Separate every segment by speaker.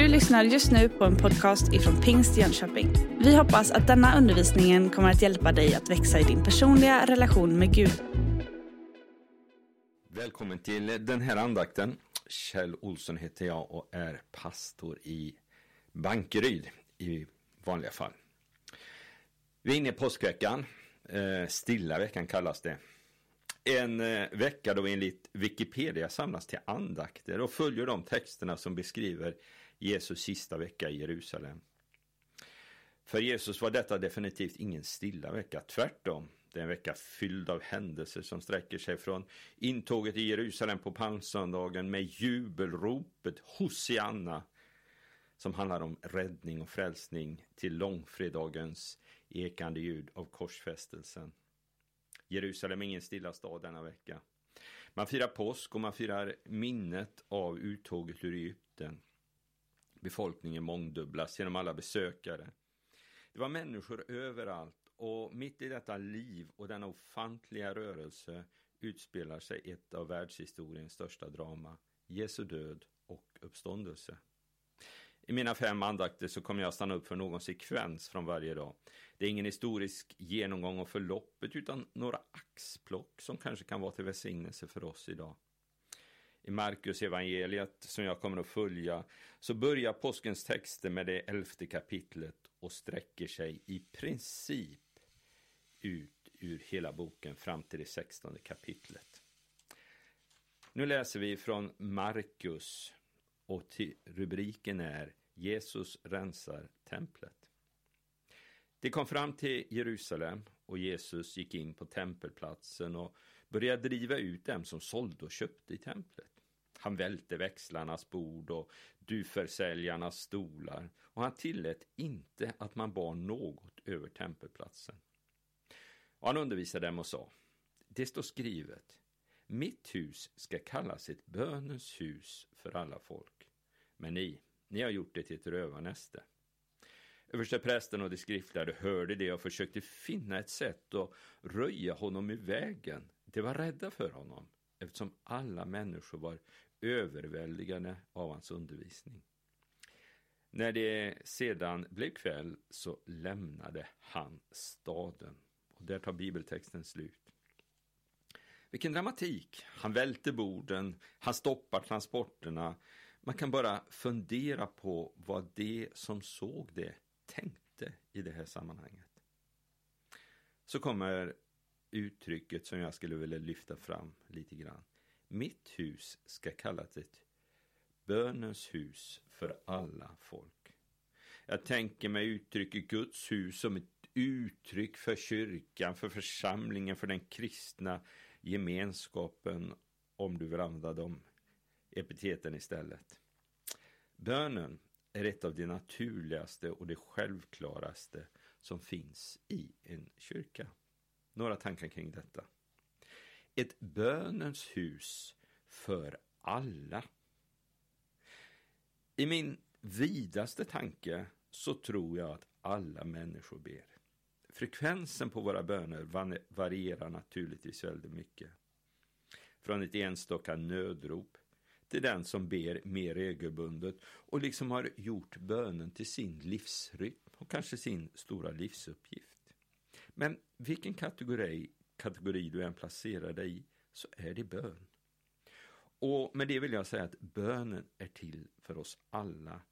Speaker 1: Du lyssnar just nu på en podcast ifrån Pingst Jönköping. Vi hoppas att denna undervisning kommer att hjälpa dig att växa i din personliga relation med Gud.
Speaker 2: Välkommen till den här andakten. Kjell Olsson heter jag och är pastor i Bankeryd i vanliga fall. Vi är inne i påskveckan. Eh, stilla veckan kallas det. En eh, vecka då vi enligt Wikipedia samlas till andakter och följer de texterna som beskriver Jesus sista vecka i Jerusalem. För Jesus var detta definitivt ingen stilla vecka, tvärtom. Det är en vecka fylld av händelser som sträcker sig från intåget i Jerusalem på palmsöndagen med jubelropet Hosianna som handlar om räddning och frälsning till långfredagens ekande ljud av korsfästelsen. Jerusalem är ingen stilla stad denna vecka. Man firar påsk och man firar minnet av uttåget ur Egypten. Befolkningen mångdubblas genom alla besökare. Det var människor överallt och mitt i detta liv och denna ofantliga rörelse utspelar sig ett av världshistoriens största drama, Jesu död och uppståndelse. I mina fem andakter så kommer jag stanna upp för någon sekvens från varje dag. Det är ingen historisk genomgång av förloppet utan några axplock som kanske kan vara till välsignelse för oss idag. I Markus evangeliet som jag kommer att följa så börjar påskens texter med det elfte kapitlet och sträcker sig i princip ut ur hela boken fram till det sextonde kapitlet. Nu läser vi från Markus och rubriken är Jesus rensar templet. De kom fram till Jerusalem och Jesus gick in på tempelplatsen och började driva ut dem som sålde och köpte i templet. Han välte växlarnas bord och duförsäljarnas stolar och han tillät inte att man bar något över tempelplatsen. Och han undervisade dem och sa, det står skrivet, mitt hus ska kallas ett bönens hus för alla folk. Men ni, ni har gjort det till ett rövarnäste. Översteprästen och de skriftlärde hörde det och försökte finna ett sätt att röja honom i vägen. De var rädda för honom eftersom alla människor var överväldigade av hans undervisning. När det sedan blev kväll så lämnade han staden. Och där tar bibeltexten slut. Vilken dramatik! Han välter borden, han stoppar transporterna. Man kan bara fundera på vad de som såg det tänkte i det här sammanhanget. Så kommer uttrycket som jag skulle vilja lyfta fram lite grann. Mitt hus ska kallas ett bönens hus för alla folk. Jag tänker mig uttrycket Guds hus som ett uttryck för kyrkan, för församlingen, för den kristna gemenskapen, om du vill använda de epiteten istället. Bönen är ett av de naturligaste och det självklaraste som finns i en kyrka. Några tankar kring detta. Ett bönens hus för alla. I min vidaste tanke så tror jag att alla människor ber. Frekvensen på våra böner varierar naturligtvis väldigt mycket. Från ett enstaka nödrop till den som ber mer regelbundet och liksom har gjort bönen till sin livsrytm och kanske sin stora livsuppgift. Men vilken kategori, kategori du än placerar dig i så är det bön. Och med det vill jag säga att bönen är till för oss alla.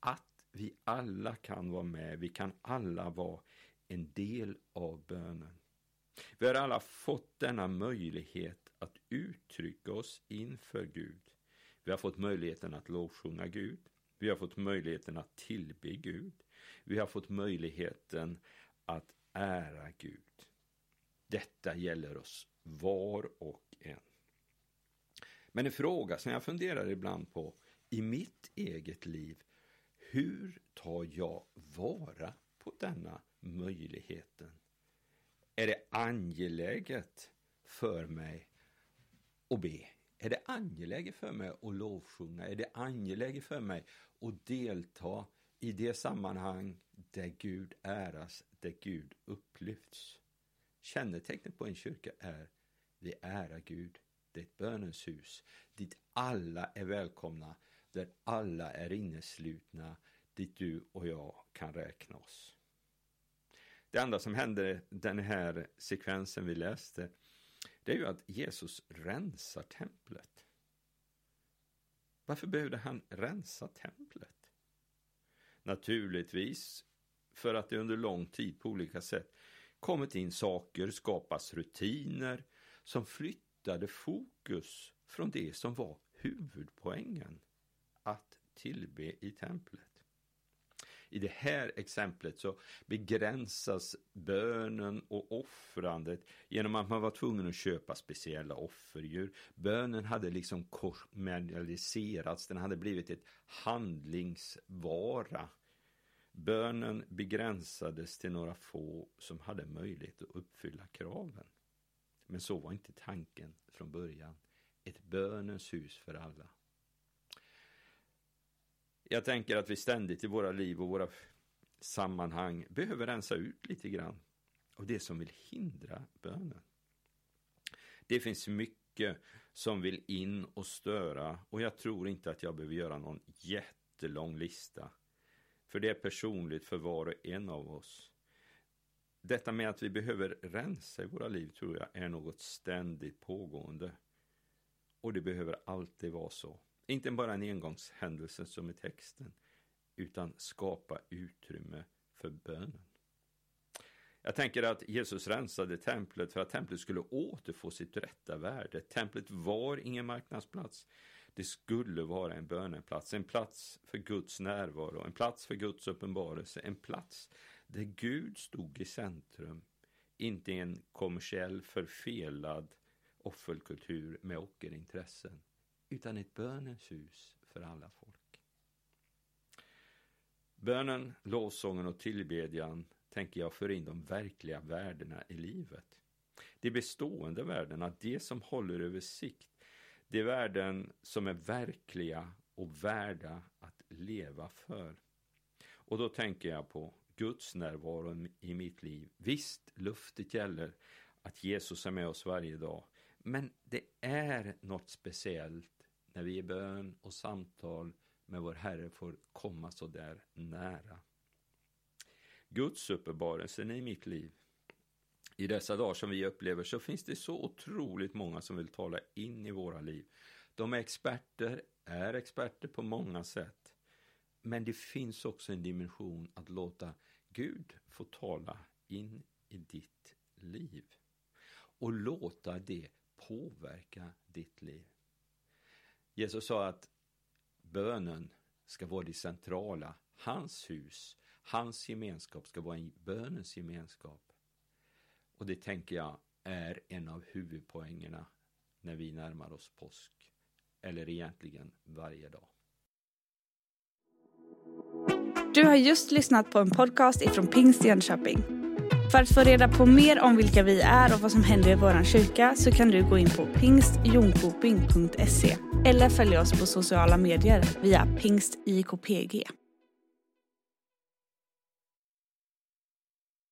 Speaker 2: Att vi alla kan vara med, vi kan alla vara en del av bönen. Vi har alla fått denna möjlighet att uttrycka oss inför Gud. Vi har fått möjligheten att lovsjunga Gud. Vi har fått möjligheten att tillbe Gud. Vi har fått möjligheten att ära Gud. Detta gäller oss var och en. Men en fråga som jag funderar ibland på i mitt eget liv. Hur tar jag vara på denna möjligheten? Är det angeläget för mig att be? Är det angeläget för mig att lovsjunga? Är det angeläget för mig att delta i det sammanhang där Gud äras, där Gud upplyfts? Kännetecknet på en kyrka är vi ära Gud. Det är ett bönens hus dit alla är välkomna där alla är inneslutna, dit du och jag kan räkna oss. Det andra som hände den här sekvensen vi läste, det är ju att Jesus rensar templet. Varför behövde han rensa templet? Naturligtvis för att det under lång tid på olika sätt kommit in saker, skapats rutiner som flyttade fokus från det som var huvudpoängen, att tillbe i templet. I det här exemplet så begränsas bönen och offrandet genom att man var tvungen att köpa speciella offerdjur. Bönen hade liksom kommersialiserats, den hade blivit ett handlingsvara. Bönen begränsades till några få som hade möjlighet att uppfylla kraven. Men så var inte tanken från början. Ett bönens hus för alla. Jag tänker att vi ständigt i våra liv och våra sammanhang behöver rensa ut lite grann av det som vill hindra bönen. Det finns mycket som vill in och störa och jag tror inte att jag behöver göra någon jättelång lista. För det är personligt för var och en av oss. Detta med att vi behöver rensa i våra liv tror jag är något ständigt pågående. Och det behöver alltid vara så. Inte bara en engångshändelse som i texten, utan skapa utrymme för bönen. Jag tänker att Jesus rensade templet för att templet skulle återfå sitt rätta värde. Templet var ingen marknadsplats. Det skulle vara en böneplats, en plats för Guds närvaro, en plats för Guds uppenbarelse, en plats där Gud stod i centrum, inte en kommersiell förfelad offerkultur med ockerintressen utan ett bönens hus för alla folk. Bönen, lovsången och tillbedjan tänker jag för in de verkliga värdena i livet. De bestående värdena, det som håller över sikt, de värden som är verkliga och värda att leva för. Och då tänker jag på Guds närvaro i mitt liv. Visst, luftet gäller att Jesus är med oss varje dag, men det är något speciellt när vi i bön och samtal med vår Herre får komma så där nära. Guds uppenbarelsen i mitt liv. I dessa dagar som vi upplever så finns det så otroligt många som vill tala in i våra liv. De är experter, är experter på många sätt. Men det finns också en dimension att låta Gud få tala in i ditt liv. Och låta det påverka ditt liv. Jesus sa att bönen ska vara det centrala. Hans hus, hans gemenskap ska vara en bönens gemenskap. Och det tänker jag är en av huvudpoängerna när vi närmar oss påsk. Eller egentligen varje dag.
Speaker 1: Du har just lyssnat på en podcast ifrån Pingst Jönköping. För att få reda på mer om vilka vi är och vad som händer i vår kyrka så kan du gå in på pingstjonkoping.se eller följa oss på sociala medier via pingstjkpg.